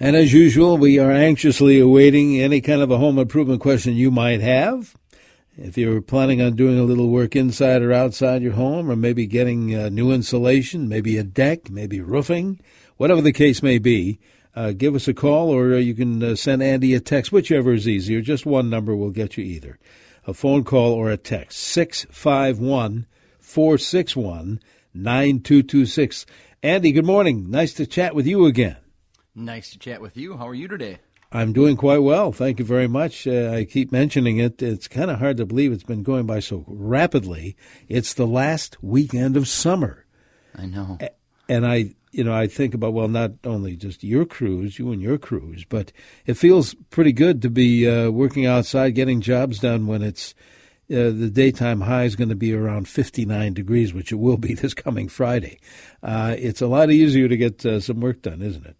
And as usual, we are anxiously awaiting any kind of a home improvement question you might have. If you're planning on doing a little work inside or outside your home, or maybe getting uh, new insulation, maybe a deck, maybe roofing, whatever the case may be, uh, give us a call or uh, you can uh, send Andy a text, whichever is easier. Just one number will get you either a phone call or a text 651 461 9226. Andy, good morning. Nice to chat with you again. Nice to chat with you. How are you today? I'm doing quite well. Thank you very much. Uh, I keep mentioning it. It's kind of hard to believe it's been going by so rapidly. It's the last weekend of summer. I know. And I, you know, I think about, well, not only just your cruise, you and your cruise, but it feels pretty good to be uh, working outside, getting jobs done when it's uh, the daytime high is going to be around 59 degrees, which it will be this coming Friday. Uh, it's a lot easier to get uh, some work done, isn't it?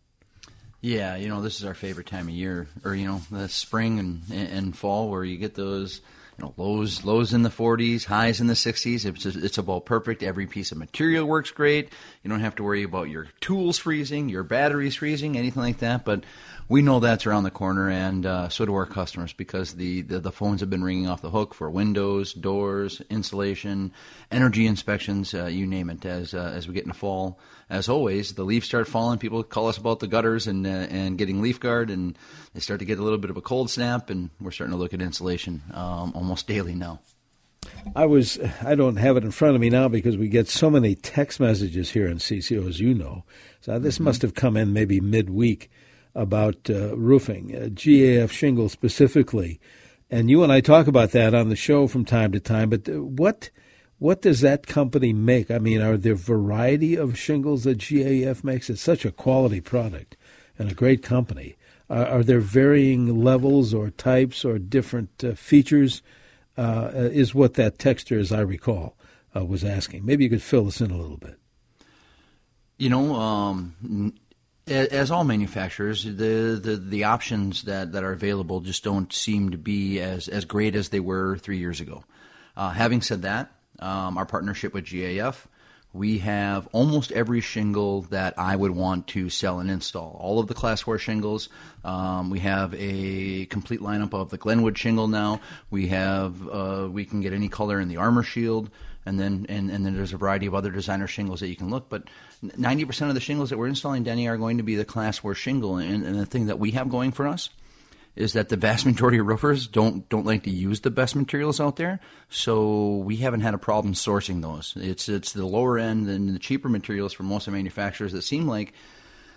Yeah, you know, this is our favorite time of year, or you know, the spring and and fall where you get those you know lows lows in the 40s, highs in the 60s. It's it's about perfect. Every piece of material works great. You don't have to worry about your tools freezing, your batteries freezing, anything like that. But we know that's around the corner, and uh, so do our customers because the, the, the phones have been ringing off the hook for windows, doors, insulation, energy inspections, uh, you name it. As uh, as we get into fall, as always, the leaves start falling. People call us about the gutters and uh, and getting leaf guard, and they start to get a little bit of a cold snap, and we're starting to look at insulation um, almost daily now. I was I don't have it in front of me now because we get so many text messages here in CCO, as you know. So this mm-hmm. must have come in maybe midweek about uh, roofing, uh, GAF shingle specifically. And you and I talk about that on the show from time to time. But uh, what what does that company make? I mean, are there variety of shingles that GAF makes? It's such a quality product and a great company. Uh, are there varying levels or types or different uh, features? Uh, is what that texture, as I recall, was asking. Maybe you could fill us in a little bit. You know, um, as all manufacturers, the, the, the options that, that are available just don't seem to be as, as great as they were three years ago. Uh, having said that, um, our partnership with GAF, we have almost every shingle that I would want to sell and install. All of the Class 4 shingles. Um, we have a complete lineup of the Glenwood shingle now. We have uh, we can get any color in the Armor Shield and then and, and then there's a variety of other designer shingles that you can look. But 90% of the shingles that we're installing, Denny, are going to be the Class 4 shingle. And, and the thing that we have going for us is that the vast majority of roofers don't don't like to use the best materials out there, so we haven't had a problem sourcing those. It's it's the lower end and the cheaper materials from most of the manufacturers that seem like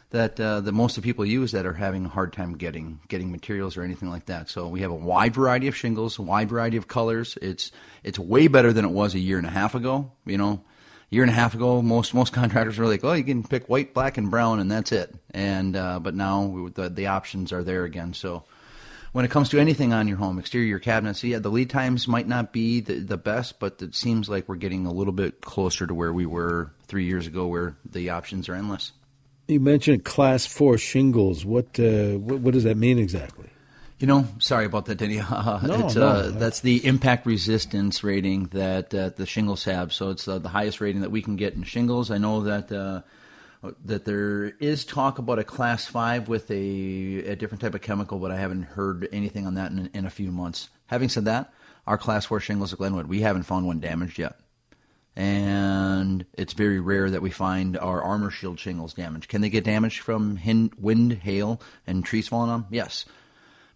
that uh, the most of people use that are having a hard time getting getting materials or anything like that. So we have a wide variety of shingles, a wide variety of colors. It's it's way better than it was a year and a half ago. You know, a year and a half ago, most most contractors were like, "Oh, you can pick white, black, and brown, and that's it." And uh, but now the the options are there again. So when it comes to anything on your home, exterior cabinets, yeah, the lead times might not be the, the best, but it seems like we're getting a little bit closer to where we were three years ago, where the options are endless. You mentioned class four shingles. What, uh, what, what does that mean exactly? You know, sorry about that, Denny. Uh, no, no, uh, that's the impact resistance rating that uh, the shingles have. So it's uh, the highest rating that we can get in shingles. I know that uh, that there is talk about a class five with a, a different type of chemical, but I haven't heard anything on that in, in a few months. Having said that, our class four shingles at Glenwood, we haven't found one damaged yet and it's very rare that we find our armor shield shingles damaged. Can they get damaged from wind, hail, and trees falling on them? Yes,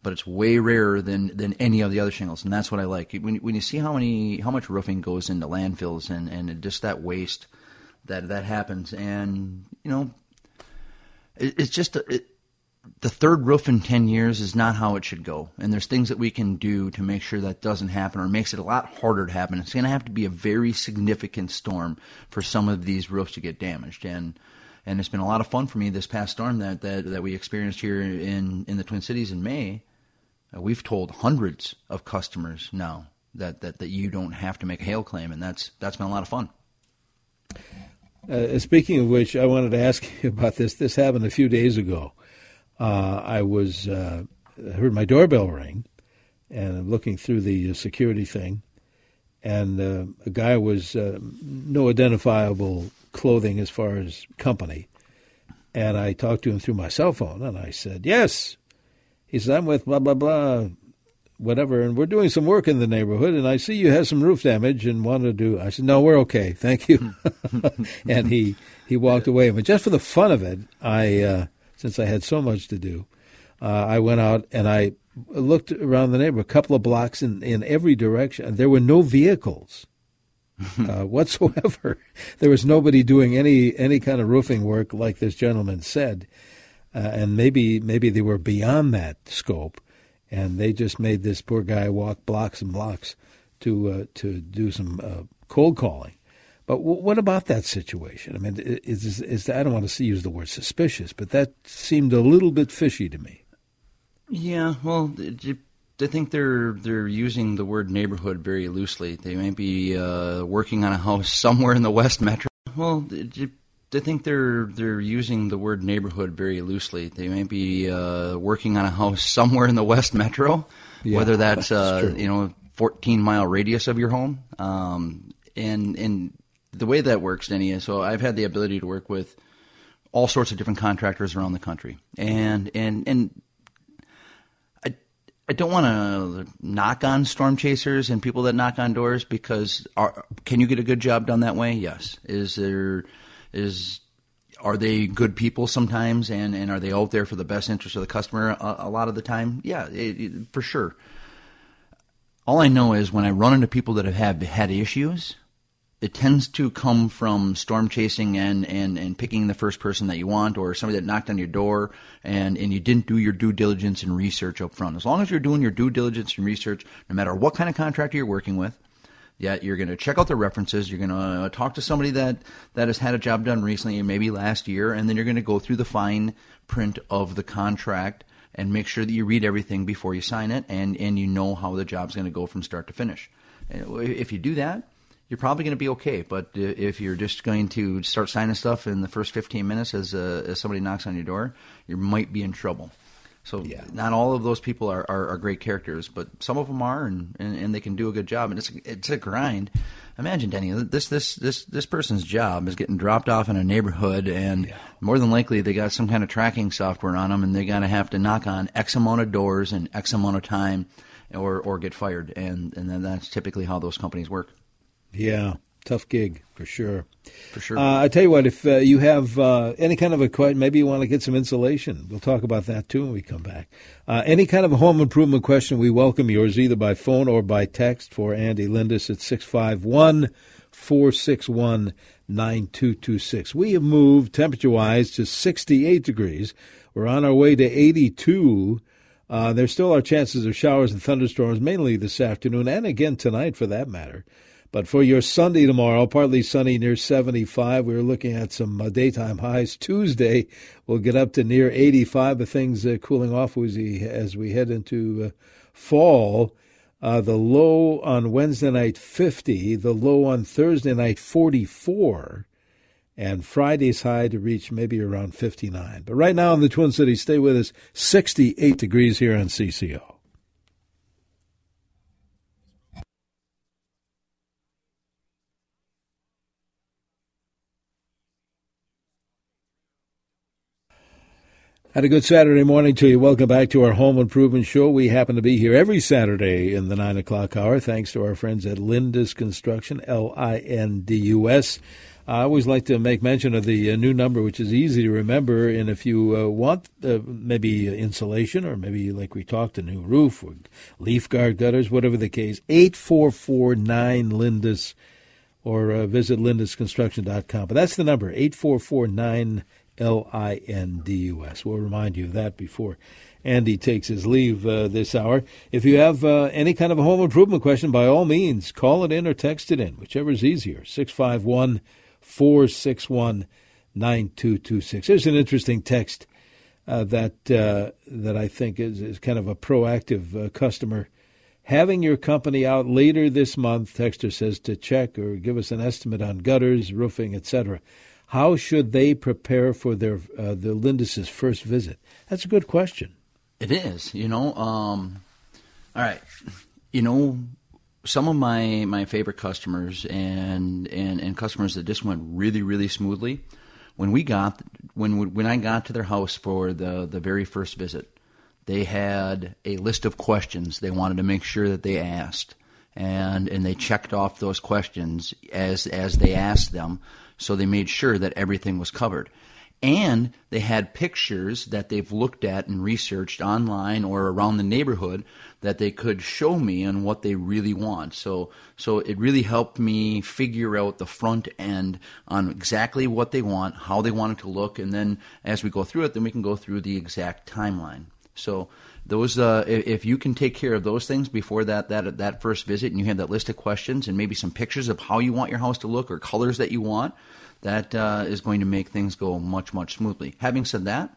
but it's way rarer than, than any of the other shingles, and that's what I like. When, when you see how many how much roofing goes into landfills and, and just that waste that that happens, and you know, it, it's just a, it, the third roof in 10 years is not how it should go. And there's things that we can do to make sure that doesn't happen or makes it a lot harder to happen. It's going to have to be a very significant storm for some of these roofs to get damaged. And and it's been a lot of fun for me this past storm that that, that we experienced here in, in the Twin Cities in May. Uh, we've told hundreds of customers now that, that, that you don't have to make a hail claim, and that's that's been a lot of fun. Uh, speaking of which, I wanted to ask you about this. This happened a few days ago uh, I was uh, heard my doorbell ring, and I'm looking through the security thing, and uh, a guy was uh, no identifiable clothing as far as company, and I talked to him through my cell phone, and I said, "Yes." He said, "I'm with blah blah blah, whatever, and we're doing some work in the neighborhood, and I see you have some roof damage and want to do." I said, "No, we're okay, thank you," and he he walked away. But just for the fun of it, I uh, since I had so much to do, uh, I went out and I looked around the neighborhood, a couple of blocks in in every direction. There were no vehicles. uh, whatsoever. There was nobody doing any any kind of roofing work like this gentleman said, uh, and maybe maybe they were beyond that scope, and they just made this poor guy walk blocks and blocks to uh, to do some uh, cold calling. But w- what about that situation? I mean, is, is, I don't want to use the word suspicious, but that seemed a little bit fishy to me. Yeah, well, I think they're they're using the word neighborhood very loosely. They may be uh, working on a house somewhere in the West Metro. Well, I think they're they're using the word neighborhood very loosely. They may be uh, working on a house somewhere in the West Metro, yeah, whether that's, that's uh, you know 14 mile radius of your home. Um, and and the way that works, Denny, is so I've had the ability to work with all sorts of different contractors around the country, and and and I don't want to knock on storm chasers and people that knock on doors because are, can you get a good job done that way? Yes. Is there is are they good people sometimes and, and are they out there for the best interest of the customer a, a lot of the time? Yeah, it, it, for sure. All I know is when I run into people that have had, had issues, it tends to come from storm chasing and, and, and picking the first person that you want or somebody that knocked on your door and, and you didn't do your due diligence and research up front. As long as you're doing your due diligence and research, no matter what kind of contractor you're working with, yeah, you're going to check out the references. You're going to talk to somebody that, that has had a job done recently, maybe last year, and then you're going to go through the fine print of the contract and make sure that you read everything before you sign it and, and you know how the job's going to go from start to finish. If you do that, you're probably going to be okay. But if you're just going to start signing stuff in the first 15 minutes as, uh, as somebody knocks on your door, you might be in trouble. So yeah. not all of those people are, are, are, great characters, but some of them are, and, and, and, they can do a good job. And it's it's a grind. Imagine, Denny, this this this this person's job is getting dropped off in a neighborhood, and yeah. more than likely they got some kind of tracking software on them, and they're gonna have to knock on X amount of doors in X amount of time, or or get fired. And and then that's typically how those companies work. Yeah, tough gig for sure. For sure. Uh, I tell you what, if uh, you have uh, any kind of a question, maybe you want to get some insulation. We'll talk about that too when we come back. Uh, any kind of a home improvement question, we welcome yours either by phone or by text for Andy Lindus at 651 461 9226. We have moved temperature wise to 68 degrees. We're on our way to 82. Uh, there still are chances of showers and thunderstorms, mainly this afternoon and again tonight for that matter. But for your Sunday tomorrow, partly sunny near 75. We are looking at some uh, daytime highs. Tuesday, we'll get up to near 85, but things uh, cooling off as we, as we head into uh, fall. Uh, the low on Wednesday night, 50. The low on Thursday night, 44. And Friday's high to reach maybe around 59. But right now in the Twin Cities, stay with us, 68 degrees here on CCO. And a good Saturday morning to you. Welcome back to our home improvement show. We happen to be here every Saturday in the 9 o'clock hour, thanks to our friends at Lindus Construction, L I N D U S. I always like to make mention of the uh, new number, which is easy to remember. And if you uh, want uh, maybe insulation or maybe, like we talked, a new roof or leaf guard gutters, whatever the case, 8449 Lindus or uh, visit lindusconstruction.com. But that's the number, 8449 L I N D U S. We'll remind you of that before Andy takes his leave uh, this hour. If you have uh, any kind of a home improvement question, by all means, call it in or text it in, whichever is easier. 651 461 9226. There's an interesting text uh, that uh, that I think is, is kind of a proactive uh, customer. Having your company out later this month, Texter says, to check or give us an estimate on gutters, roofing, etc. How should they prepare for their uh, the Lindus's first visit? That's a good question. It is. You know, um, all right. You know, some of my my favorite customers and and and customers that just went really really smoothly. When we got when when I got to their house for the the very first visit, they had a list of questions they wanted to make sure that they asked, and and they checked off those questions as as they asked them, so they made sure that everything was covered. And they had pictures that they've looked at and researched online or around the neighborhood that they could show me on what they really want. So, so it really helped me figure out the front end on exactly what they want, how they want it to look, and then as we go through it, then we can go through the exact timeline. So those, uh, if you can take care of those things before that that that first visit, and you have that list of questions and maybe some pictures of how you want your house to look or colors that you want, that uh, is going to make things go much much smoothly. Having said that,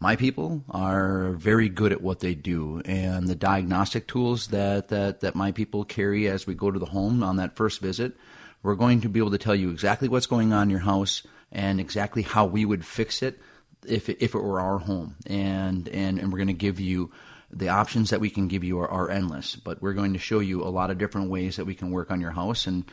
my people are very good at what they do, and the diagnostic tools that that that my people carry as we go to the home on that first visit, we're going to be able to tell you exactly what's going on in your house and exactly how we would fix it if if it were our home, and and and we're going to give you the options that we can give you are, are, endless. But we're going to show you a lot of different ways that we can work on your house and.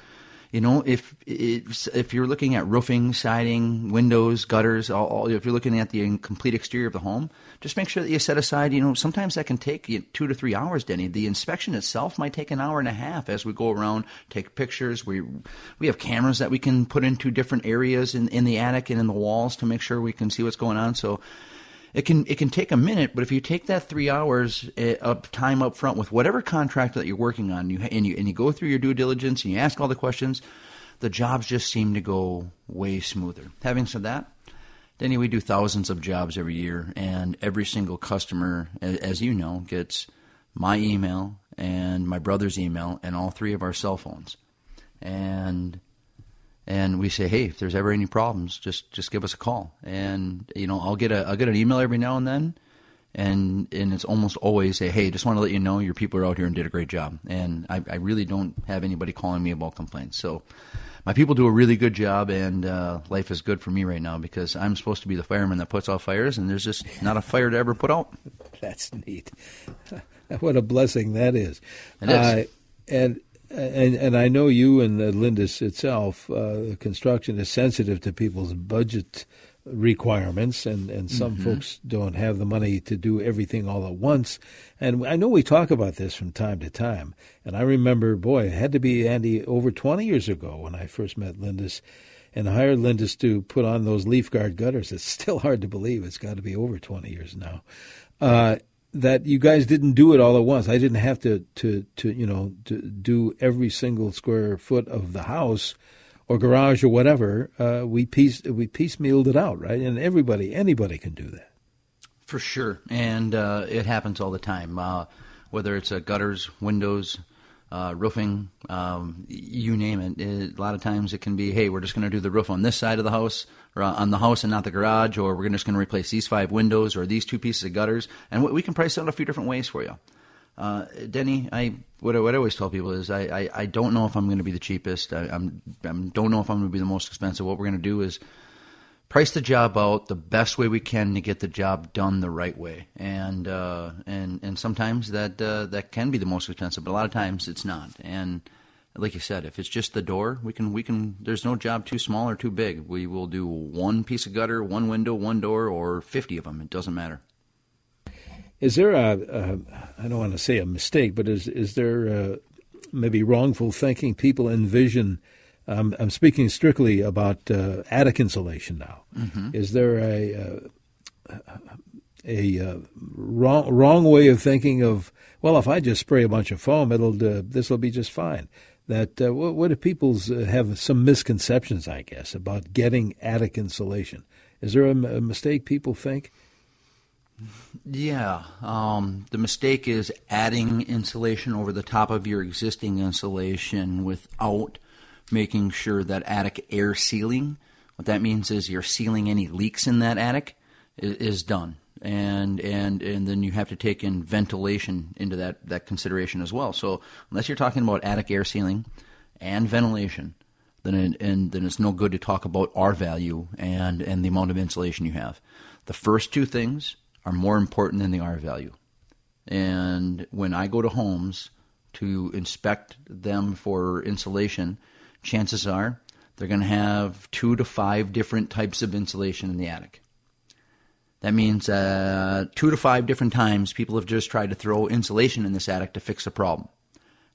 You know, if if you're looking at roofing, siding, windows, gutters, all, all, if you're looking at the complete exterior of the home, just make sure that you set aside. You know, sometimes that can take you two to three hours, Denny. The inspection itself might take an hour and a half as we go around, take pictures. We we have cameras that we can put into different areas in in the attic and in the walls to make sure we can see what's going on. So it can it can take a minute, but if you take that three hours eh, of time up front with whatever contract that you're working on, you and you and you go through your due diligence and you ask all the questions, the jobs just seem to go way smoother. Having said that, Denny, we do thousands of jobs every year, and every single customer, as you know, gets my email and my brother's email and all three of our cell phones, and and we say, hey, if there's ever any problems, just just give us a call. And you know, I'll get a I'll get an email every now and then, and and it's almost always say, hey, just want to let you know your people are out here and did a great job. And I, I really don't have anybody calling me about complaints. So my people do a really good job, and uh, life is good for me right now because I'm supposed to be the fireman that puts out fires, and there's just not a fire to ever put out. That's neat. what a blessing that is. It is. Uh, and and and I know you and Lindus itself, uh, construction is sensitive to people's budget requirements, and and some mm-hmm. folks don't have the money to do everything all at once. And I know we talk about this from time to time. And I remember, boy, it had to be Andy over twenty years ago when I first met Lindus. And hired Lindus to put on those leaf guard gutters. It's still hard to believe. It's got to be over 20 years now. Uh, that you guys didn't do it all at once. I didn't have to to to you know to do every single square foot of the house or garage or whatever. Uh, we piece we piecemealed it out, right? And everybody anybody can do that. For sure, and uh, it happens all the time. Uh, whether it's gutters, windows, uh, roofing, um, you name it. it. A lot of times it can be, hey, we're just going to do the roof on this side of the house or on the house and not the garage, or we're just going to replace these five windows or these two pieces of gutters, and we can price it out a few different ways for you. Uh, Denny, I what, I, what I always tell people is I, I, I don't know if I'm going to be the cheapest. I I'm, I don't know if I'm going to be the most expensive. What we're going to do is price the job out the best way we can to get the job done the right way. And uh, and and sometimes that uh, that can be the most expensive, but a lot of times it's not. And like you said, if it's just the door, we can we can. There's no job too small or too big. We will do one piece of gutter, one window, one door, or fifty of them. It doesn't matter. Is there a, a I don't want to say a mistake, but is is there a, maybe wrongful thinking? People envision. Um, I'm speaking strictly about uh, attic insulation now. Mm-hmm. Is there a a, a, a wrong wrong way of thinking of well, if I just spray a bunch of foam, it'll uh, this will be just fine that uh, what, what do people uh, have some misconceptions, I guess, about getting attic insulation? Is there a, a mistake people think? Yeah, um, the mistake is adding insulation over the top of your existing insulation without making sure that attic air sealing. What that means is you're sealing any leaks in that attic is, is done and and and then you have to take in ventilation into that that consideration as well. So unless you're talking about attic air sealing and ventilation, then it, and then it's no good to talk about R value and and the amount of insulation you have. The first two things are more important than the R value. And when I go to homes to inspect them for insulation, chances are they're going to have two to five different types of insulation in the attic That means uh, two to five different times people have just tried to throw insulation in this attic to fix a problem.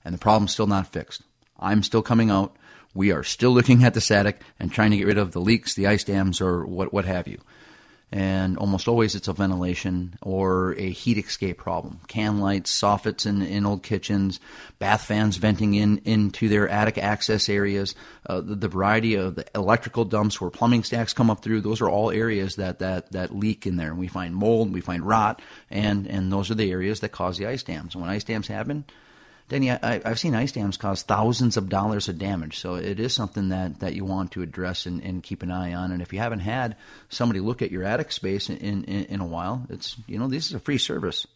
And the problem's still not fixed. I'm still coming out. We are still looking at the attic and trying to get rid of the leaks, the ice dams, or what, what have you and almost always it's a ventilation or a heat escape problem. Can lights, soffits in, in old kitchens, bath fans venting in into their attic access areas, uh, the, the, variety of the electrical dumps where plumbing stacks come up through. Those are all areas that, that, that leak in there. And we find mold, we find rot, and, and those are the areas that cause the ice dams. And when ice dams happen, Denny, I, have seen ice dams cause thousands of dollars of damage, so it is something that, that you want to address and, and keep an eye on. And if you haven't had somebody look at your attic space in, in, in a while, it's you know this is a free service.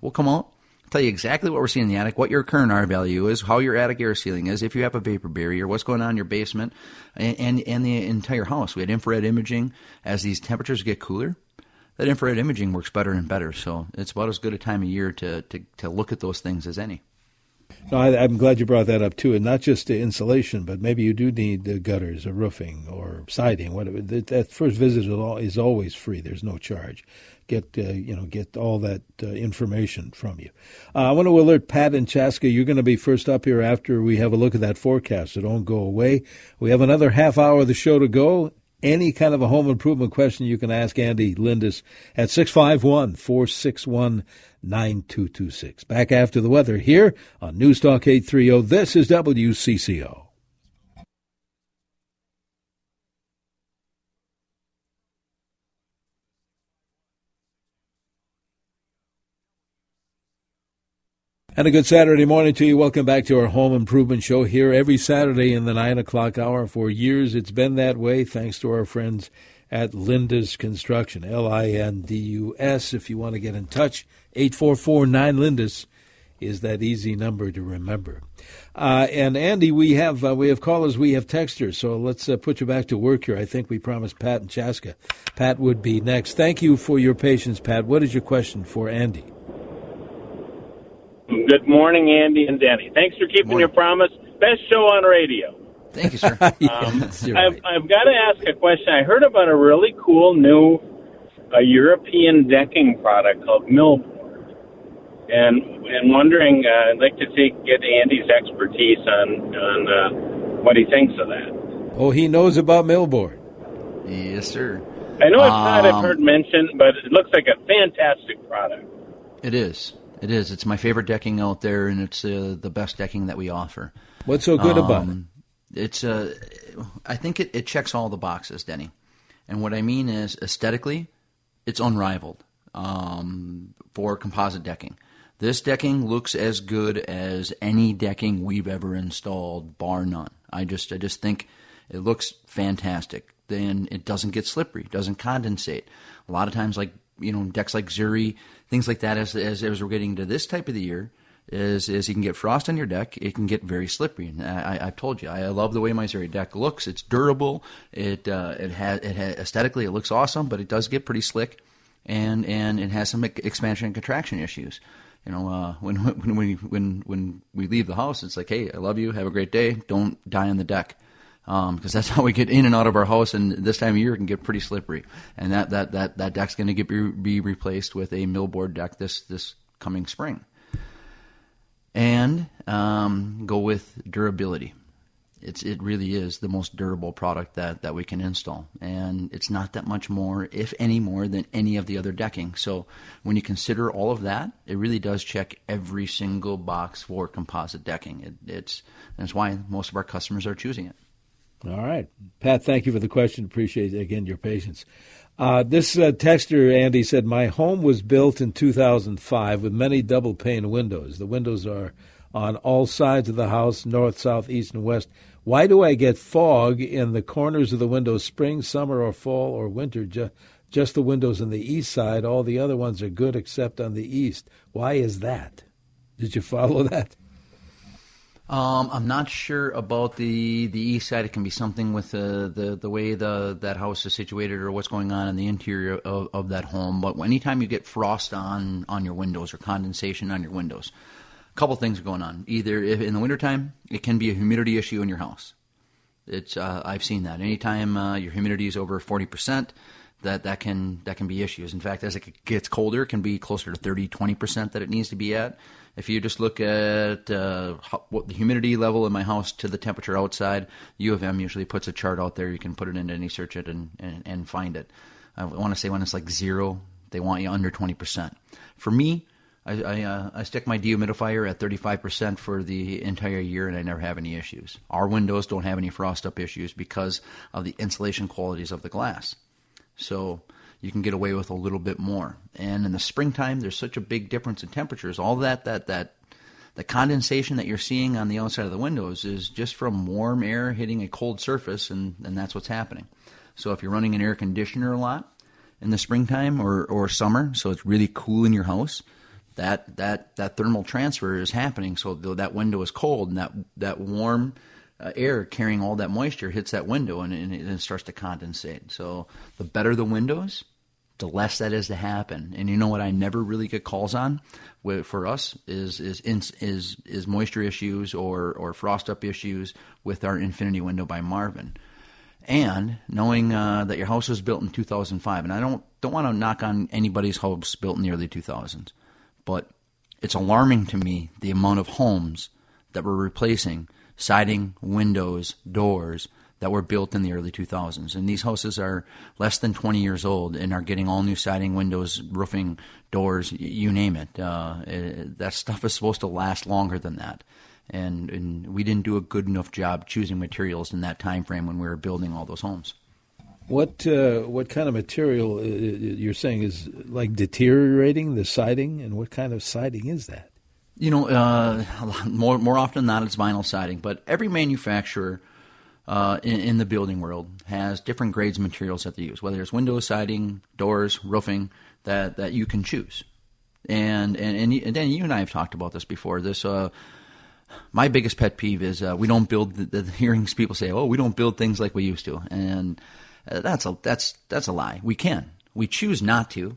We'll come out, tell you exactly what we're seeing in the attic, what your current R value is, how your attic air sealing is, if you have a vapor barrier, what's going on in your basement, and, and, and the entire house. We had infrared imaging as these temperatures get cooler that infrared imaging works better and better. So it's about as good a time of year to, to, to look at those things as any. No, I, am glad you brought that up too, and not just the insulation, but maybe you do need the gutters or roofing or siding, whatever. That first visit is always free. There's no charge. Get uh, you know get all that uh, information from you. Uh, I want to alert Pat and Chaska. You're going to be first up here after we have a look at that forecast. So don't go away. We have another half hour of the show to go, any kind of a home improvement question, you can ask Andy Lindus at 651 461 9226. Back after the weather here on Newstalk 830. This is WCCO. And a good Saturday morning to you. Welcome back to our home improvement show here every Saturday in the 9 o'clock hour. For years, it's been that way, thanks to our friends at Lindus Construction. L I N D U S. If you want to get in touch, 844 9 Lindus is that easy number to remember. Uh, and Andy, we have uh, we have callers, we have texters, so let's uh, put you back to work here. I think we promised Pat and Chaska. Pat would be next. Thank you for your patience, Pat. What is your question for Andy? Good morning, Andy and Denny. Thanks for keeping your promise. Best show on radio. Thank you, sir. um, I've, I've, got to ask a question. I heard about a really cool new a European decking product called Millboard, and and wondering. Uh, I'd like to take get Andy's expertise on on uh, what he thinks of that. Oh, he knows about Millboard. Yes, sir. I know it's um, not I've heard mentioned, but it looks like a fantastic product. It is. It is. It's my favorite decking out there, and it's uh, the best decking that we offer. What's so good um, about it? It's. Uh, I think it, it checks all the boxes, Denny. And what I mean is, aesthetically, it's unrivaled um, for composite decking. This decking looks as good as any decking we've ever installed, bar none. I just, I just think it looks fantastic. Then it doesn't get slippery, doesn't condensate. A lot of times, like you know, decks like Zuri, things like that. As as, as we're getting to this type of the year, is is you can get frost on your deck. It can get very slippery. And I, have told you, I love the way my Zuri deck looks. It's durable. It uh, it has it has, aesthetically it looks awesome, but it does get pretty slick, and and it has some expansion and contraction issues. You know, uh, when when we when when we leave the house, it's like, hey, I love you. Have a great day. Don't die on the deck because um, that's how we get in and out of our house. And this time of year, it can get pretty slippery. And that that that that deck's going to get be, replaced with a millboard deck this this coming spring. And um, go with durability. It's it really is the most durable product that that we can install, and it's not that much more, if any more, than any of the other decking. So when you consider all of that, it really does check every single box for composite decking. It, it's that's why most of our customers are choosing it. All right. Pat, thank you for the question. Appreciate, again, your patience. Uh, this uh, texter, Andy, said, My home was built in 2005 with many double pane windows. The windows are on all sides of the house, north, south, east, and west. Why do I get fog in the corners of the windows, spring, summer, or fall, or winter? Just, just the windows on the east side. All the other ones are good except on the east. Why is that? Did you follow that? Um, I'm not sure about the the east side. It can be something with the, the, the way the that house is situated or what's going on in the interior of, of that home. But anytime you get frost on on your windows or condensation on your windows, a couple things are going on. Either if, in the wintertime, it can be a humidity issue in your house. It's uh, I've seen that. Anytime uh, your humidity is over forty percent, that that can that can be issues. In fact, as it gets colder, it can be closer to 30, 20 percent that it needs to be at. If you just look at uh, how, what the humidity level in my house to the temperature outside, U of M usually puts a chart out there. You can put it into any search it and, and, and find it. I want to say when it's like zero, they want you under 20%. For me, I, I, uh, I stick my dehumidifier at 35% for the entire year and I never have any issues. Our windows don't have any frost up issues because of the insulation qualities of the glass. So you can get away with a little bit more. And in the springtime, there's such a big difference in temperatures. All that that that the condensation that you're seeing on the outside of the windows is just from warm air hitting a cold surface, and, and that's what's happening. So if you're running an air conditioner a lot in the springtime or, or summer, so it's really cool in your house, that that that thermal transfer is happening. So that window is cold, and that that warm uh, air carrying all that moisture hits that window and, and, it starts to condensate. So the better the windows, the less that is to happen. And you know what? I never really get calls on for us is is is is moisture issues or or frost up issues with our Infinity window by Marvin. And knowing uh, that your house was built in 2005, and I don't don't want to knock on anybody's house built in the early 2000s, but it's alarming to me the amount of homes that we're replacing siding, windows, doors that were built in the early 2000s. And these houses are less than 20 years old and are getting all new siding, windows, roofing, doors, you name it. Uh, it that stuff is supposed to last longer than that. And, and we didn't do a good enough job choosing materials in that time frame when we were building all those homes. What uh, what kind of material uh, you're saying is like deteriorating the siding, and what kind of siding is that? You know, uh, more more often than not, it's vinyl siding. But every manufacturer uh, in, in, the building world has different grades of materials that they use, whether it's window siding, doors, roofing, that, that you can choose. And and and, and you and I have talked about this before. This uh, my biggest pet peeve is uh, we don't build the, the hearings people say, oh, we don't build things like we used to, and uh, that's a that's that's a lie. We can. We choose not to.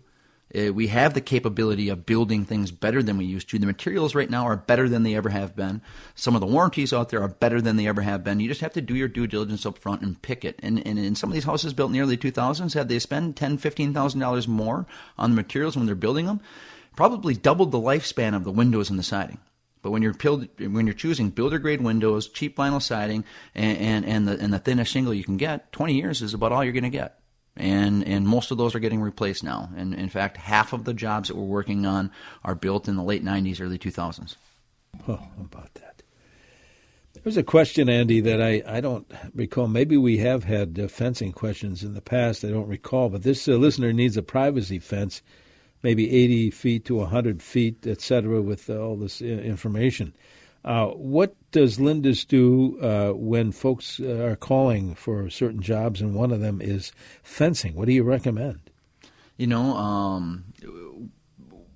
Uh, we have the capability of building things better than we used to. The materials right now are better than they ever have been. Some of the warranties out there are better than they ever have been. You just have to do your due diligence up front and pick it. And, and in some of these houses built in the early 2000s, had they spend ten, fifteen thousand dollars more on the materials when they're building them? Probably doubled the lifespan of the windows and the siding. But when you're when you're choosing builder grade windows, cheap vinyl siding, and, and, and the and the thinnest shingle you can get, 20 years is about all you're going to get and and most of those are getting replaced now. And in fact, half of the jobs that we're working on are built in the late '90s, early 2000s. Oh, about that. There's a question, Andy, that I, I don't recall. Maybe we have had uh, fencing questions in the past. I don't recall, but this uh, listener needs a privacy fence, maybe 80 feet to 100 feet, etc., with uh, all this uh, information. Uh, what does Lindus do uh, when folks uh, are calling for certain jobs, and one of them is fencing? What do you recommend? You know, um,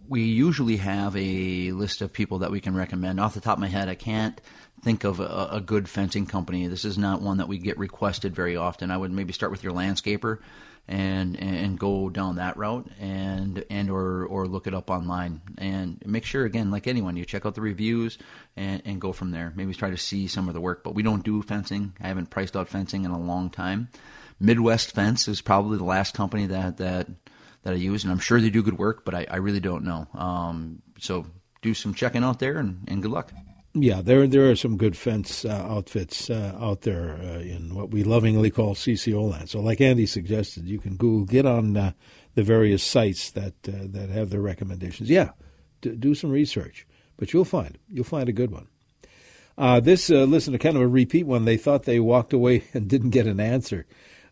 we usually have a list of people that we can recommend. Off the top of my head, I can't think of a, a good fencing company. This is not one that we get requested very often. I would maybe start with your landscaper and and go down that route and and or or look it up online. And make sure again like anyone you check out the reviews and, and go from there. Maybe try to see some of the work but we don't do fencing. I haven't priced out fencing in a long time. Midwest fence is probably the last company that that that i use and i'm sure they do good work but i, I really don't know. Um, so do some checking out there and, and good luck yeah, there there are some good fence uh, outfits uh, out there uh, in what we lovingly call CCO land. So, like Andy suggested, you can Google, get on uh, the various sites that uh, that have their recommendations. Yeah, do, do, some research, but you'll find you'll find a good one. Uh, this listen to kind of a repeat one. They thought they walked away and didn't get an answer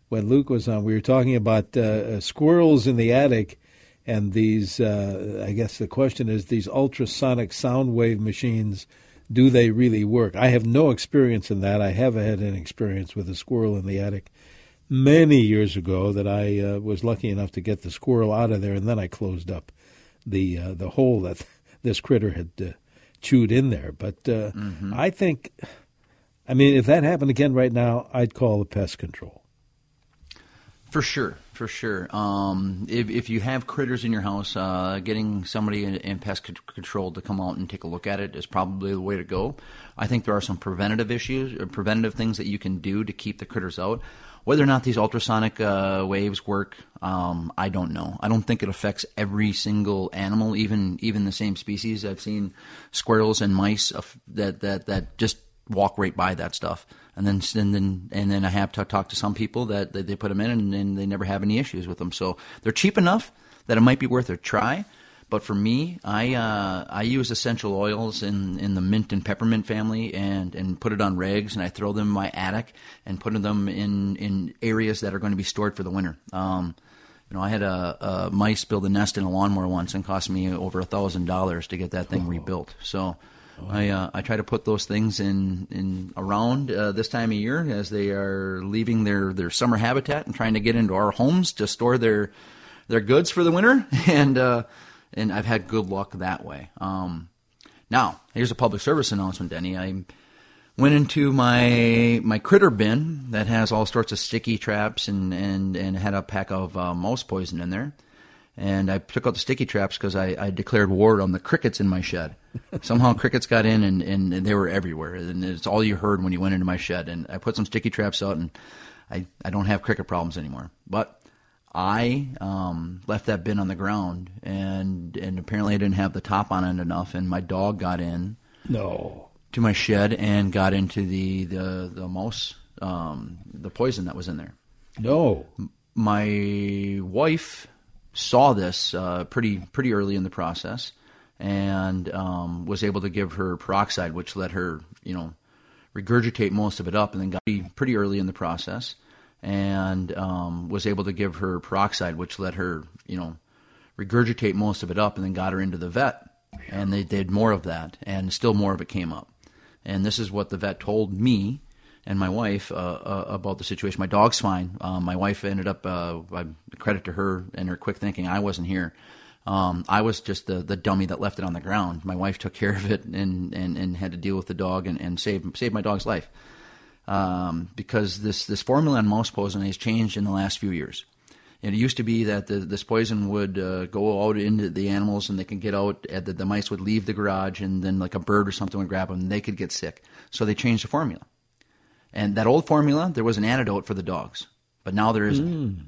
when Luke was on. We were talking about squirrels in the attic and these. I guess the question is these ultrasonic sound wave machines do they really work? I have no experience in that. I have had an experience with a squirrel in the attic many years ago that I uh, was lucky enough to get the squirrel out of there, and then I closed up the uh, the hole that this critter had uh, chewed in there. But uh, mm-hmm. I think, I mean, if that happened again right now, I'd call the pest control. For sure, for sure. Um, if, if you have critters in your house, uh, getting somebody in, in, pest control to come out and take a look at it is probably the way to go. I think there are some preventative issues, or preventative things that you can do to keep the critters out. Whether or not these ultrasonic uh, waves work, um, I don't know. I don't think it affects every single animal, even even the same species. I've seen squirrels and mice that that that just walk right by that stuff, and then and then and then I have to talk to some people that, they put them in and, and they never have any issues with them. So they're cheap enough that it might be worth a try. But for me, I uh, I use essential oils in, in the mint and peppermint family and, and put it on rags and I throw them in my attic and put them in, in areas that are going to be stored for the winter. Um, you know, I had a, a, mice build a nest in a lawnmower once and cost me over a thousand dollars to get that thing oh. rebuilt. So oh. I uh, I try to put those things in in around uh, this time of year as they are leaving their, their summer habitat and trying to get into our homes to store their their goods for the winter and uh, and I've had good luck that way. Um, now, here's a public service announcement, Denny. I went into my my critter bin that has all sorts of sticky traps and and and had a pack of uh, mouse poison in there. And I took out the sticky traps because I, I declared war on the crickets in my shed. Somehow crickets got in and, and, and they were everywhere. And it's all you heard when you went into my shed. And I put some sticky traps out and I, I don't have cricket problems anymore. But I um, left that bin on the ground, and and apparently I didn't have the top on it enough, and my dog got in. No. To my shed and got into the the the mouse, um, the poison that was in there. No. My wife saw this uh, pretty pretty early in the process, and um, was able to give her peroxide, which let her you know regurgitate most of it up, and then got pretty early in the process and um, was able to give her peroxide, which let her, you know, regurgitate most of it up, and then got her into the vet. And they did more of that, and still more of it came up. And this is what the vet told me and my wife uh, uh, about the situation. My dog's fine. Um, my wife ended up, uh, I credit to her and her quick thinking. I wasn't here. Um, I was just the, the dummy that left it on the ground. My wife took care of it and, and, and had to deal with the dog and, and save, save my dog's life um, because this, this formula on mouse poison has changed in the last few years. It used to be that the, this poison would uh, go out into the animals and they can get out, the, the mice would leave the garage and then like a bird or something would grab them and they could get sick. So they changed the formula. And that old formula, there was an antidote for the dogs, but now there isn't. Mm.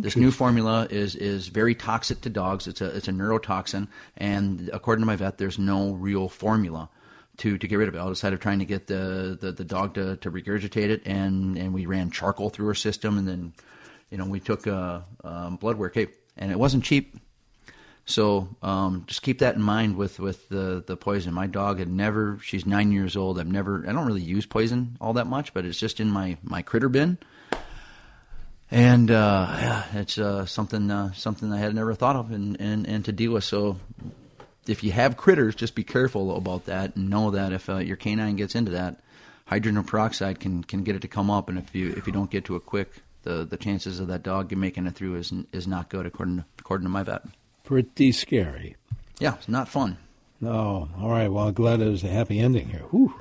This new formula is is very toxic to dogs. It's a it's a neurotoxin, and according to my vet, there's no real formula to, to get rid of it. Outside of trying to get the, the, the dog to, to regurgitate it, and, and we ran charcoal through her system, and then you know we took uh, um, blood work. Hey, and it wasn't cheap. So um, just keep that in mind with, with the, the poison. My dog had never. She's nine years old. I've never. I don't really use poison all that much, but it's just in my, my critter bin. And uh, yeah, it's uh, something uh, something I had never thought of and, and, and to deal with. So if you have critters, just be careful about that and know that if uh, your canine gets into that, hydrogen peroxide can can get it to come up, and if you if you don't get to it quick, the the chances of that dog making it through is is not good according to, according to my vet. Pretty scary. Yeah, it's not fun. No, all right. Well, glad it was a happy ending here. Whew.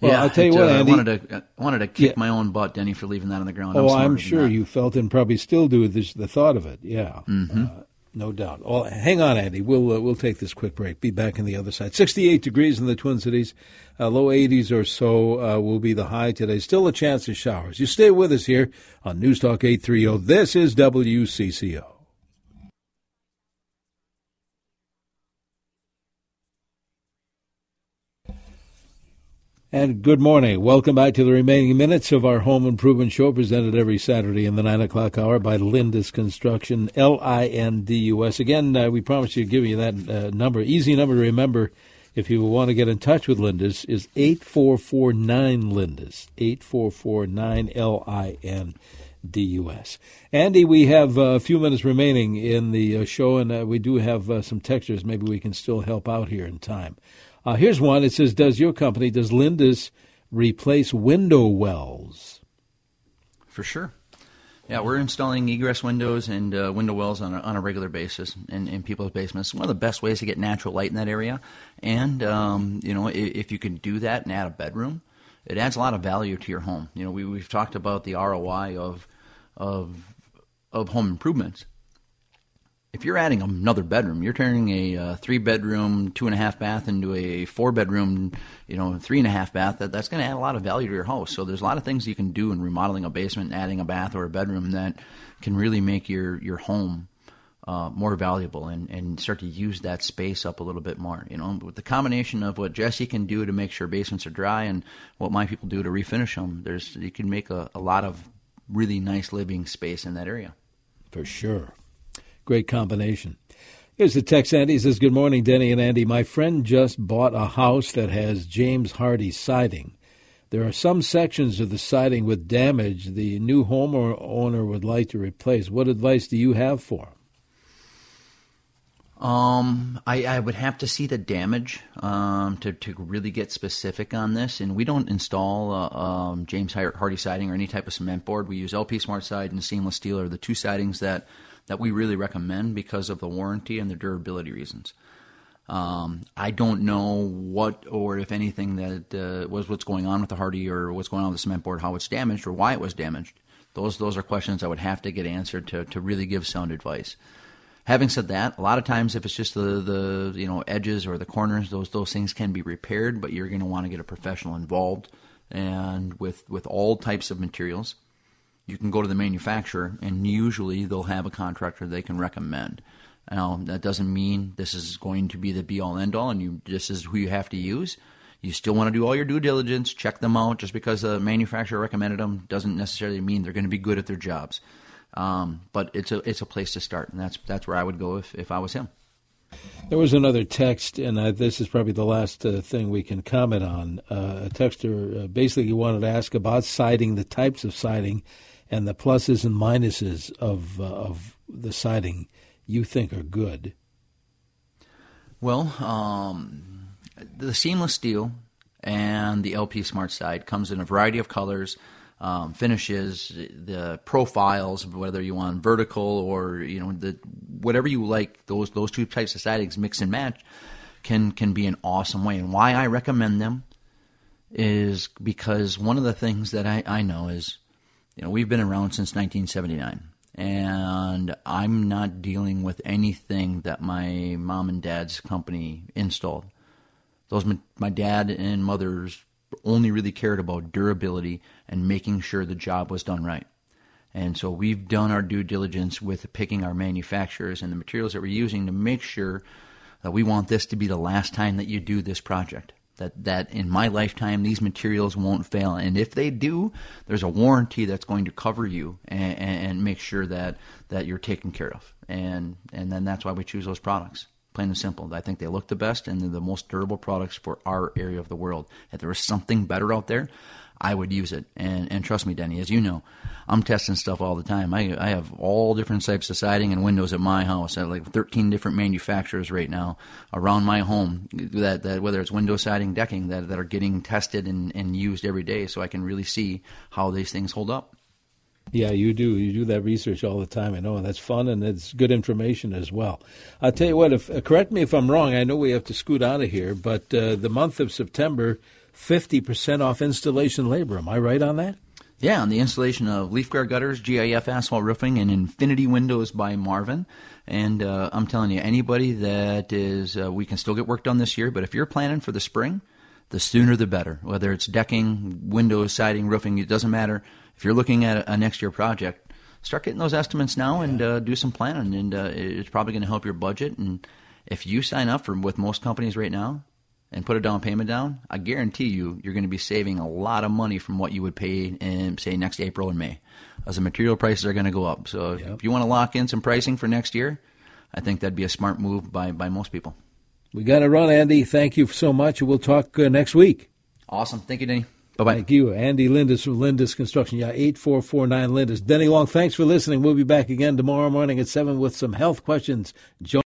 Well, yeah, I'll tell you it, what, uh, Andy. I wanted to, I wanted to kick yeah. my own butt, Denny, for leaving that on the ground. Oh, I'm, I'm sure you felt and probably still do this, the thought of it. Yeah. Mm-hmm. Uh, no doubt. Well, hang on, Andy. We'll uh, we'll take this quick break. Be back on the other side. 68 degrees in the Twin Cities, uh, low 80s or so uh, will be the high today. Still a chance of showers. You stay with us here on News Talk 830. This is WCCO. And good morning. Welcome back to the remaining minutes of our home improvement show, presented every Saturday in the 9 o'clock hour by Lindus Construction, L I N D U S. Again, uh, we promise you to give you that uh, number. Easy number to remember if you want to get in touch with Lindus is 8449 Lindus, 8449 L I N D U S. Andy, we have uh, a few minutes remaining in the uh, show, and uh, we do have uh, some textures. Maybe we can still help out here in time. Uh, here's one. It says, "Does your company, does Lindus, replace window wells?" For sure. Yeah, we're installing egress windows and uh, window wells on a, on a regular basis in, in people's basements. One of the best ways to get natural light in that area, and um, you know, if, if, you can do that and add a bedroom, it adds a lot of value to your home. You know, we, we've talked about the ROI of of of home improvements, if you're adding another bedroom, you're turning a uh, three bedroom, two and a half bath into a four bedroom, you know, three and a half bath. That that's going to add a lot of value to your house. So there's a lot of things you can do in remodeling a basement, adding a bath or a bedroom that can really make your your home uh, more valuable and, and start to use that space up a little bit more. You know, with the combination of what Jesse can do to make sure basements are dry and what my people do to refinish them, there's you can make a, a lot of really nice living space in that area. For sure. Great combination. Here's the text Andy says, Good morning, Denny and Andy. My friend just bought a house that has James Hardie siding. There are some sections of the siding with damage the new homeowner would like to replace. What advice do you have for him? Um, I, I would have to see the damage um, to, to really get specific on this. And we don't install uh, um, James Hardie siding or any type of cement board. We use LP SmartSide and seamless steel are the two sidings that – that we really recommend because of the warranty and the durability reasons. Um, I don't know what or if anything that uh, was what's going on with the Hardie or what's going on with the cement board, how it's damaged or why it was damaged. Those those are questions I would have to get answered to, to really give sound advice. Having said that, a lot of times if it's just the, the you know edges or the corners, those those things can be repaired, but you're going to want to get a professional involved. And with with all types of materials, you can go to the manufacturer, and usually they'll have a contractor they can recommend. Now, that doesn't mean this is going to be the be all end all, and you this is who you have to use. You still want to do all your due diligence, check them out. Just because the manufacturer recommended them doesn't necessarily mean they're going to be good at their jobs. Um, but it's a it's a place to start, and that's that's where I would go if, if I was him. There was another text, and uh, this is probably the last uh, thing we can comment on. Uh, a texter uh, basically wanted to ask about siding, the types of siding, and the pluses and minuses of uh, of the siding you think are good? Well, um, the seamless steel and the LP SmartSide comes in a variety of colors, um, finishes, the profiles, whether you want vertical or you know the whatever you like. Those those two types of sidings mix and match can can be an awesome way. And why I recommend them is because one of the things that I, I know is you know, we've been around since 1979, and I'm not dealing with anything that my mom and dad's company installed. Those my dad and mother's only really cared about durability and making sure the job was done right. And so we've done our due diligence with picking our manufacturers and the materials that we're using to make sure that we want this to be the last time that you do this project that that in my lifetime these materials won't fail. And if they do there's a warranty that's going to cover you and, and, make sure that that you're taken care of. And and then that's why we choose those products. Plain and simple. I think they look the best and they're the most durable products for our area of the world. If there is something better out there I would use it. And and trust me, Denny, as you know, I'm testing stuff all the time. I I have all different types of siding and windows at my house. I have like 13 different manufacturers right now around my home that, that whether it's window siding, decking that, that are getting tested and, and used every day so I can really see how these things hold up. Yeah, you do. You do that research all the time. I know, and that's fun and it's good information as well. I'll tell you what. If uh, correct me if I'm wrong. I know we have to scoot out of here, but uh, the month of September 50% off installation labor. Am I right on that? Yeah, on the installation of LeafGuard gutters, GAF asphalt roofing, and Infinity Windows by Marvin. And uh, I'm telling you, anybody that is, uh, we can still get work done this year, but if you're planning for the spring, the sooner the better. Whether it's decking, windows, siding, roofing, it doesn't matter. If you're looking at a next year project, start getting those estimates now and uh, do some planning, and uh, it's probably going to help your budget. And if you sign up for with most companies right now, and put a down payment down, I guarantee you, you're going to be saving a lot of money from what you would pay in, say, next April or May, as the material prices are going to go up. So yep. if you want to lock in some pricing for next year, I think that'd be a smart move by, by most people. We got to run, Andy. Thank you so much. We'll talk uh, next week. Awesome. Thank you, Denny. Bye bye. Thank you. Andy Lindus from Lindus Construction. Yeah, 8449 Lindus. Denny Long, thanks for listening. We'll be back again tomorrow morning at 7 with some health questions. Join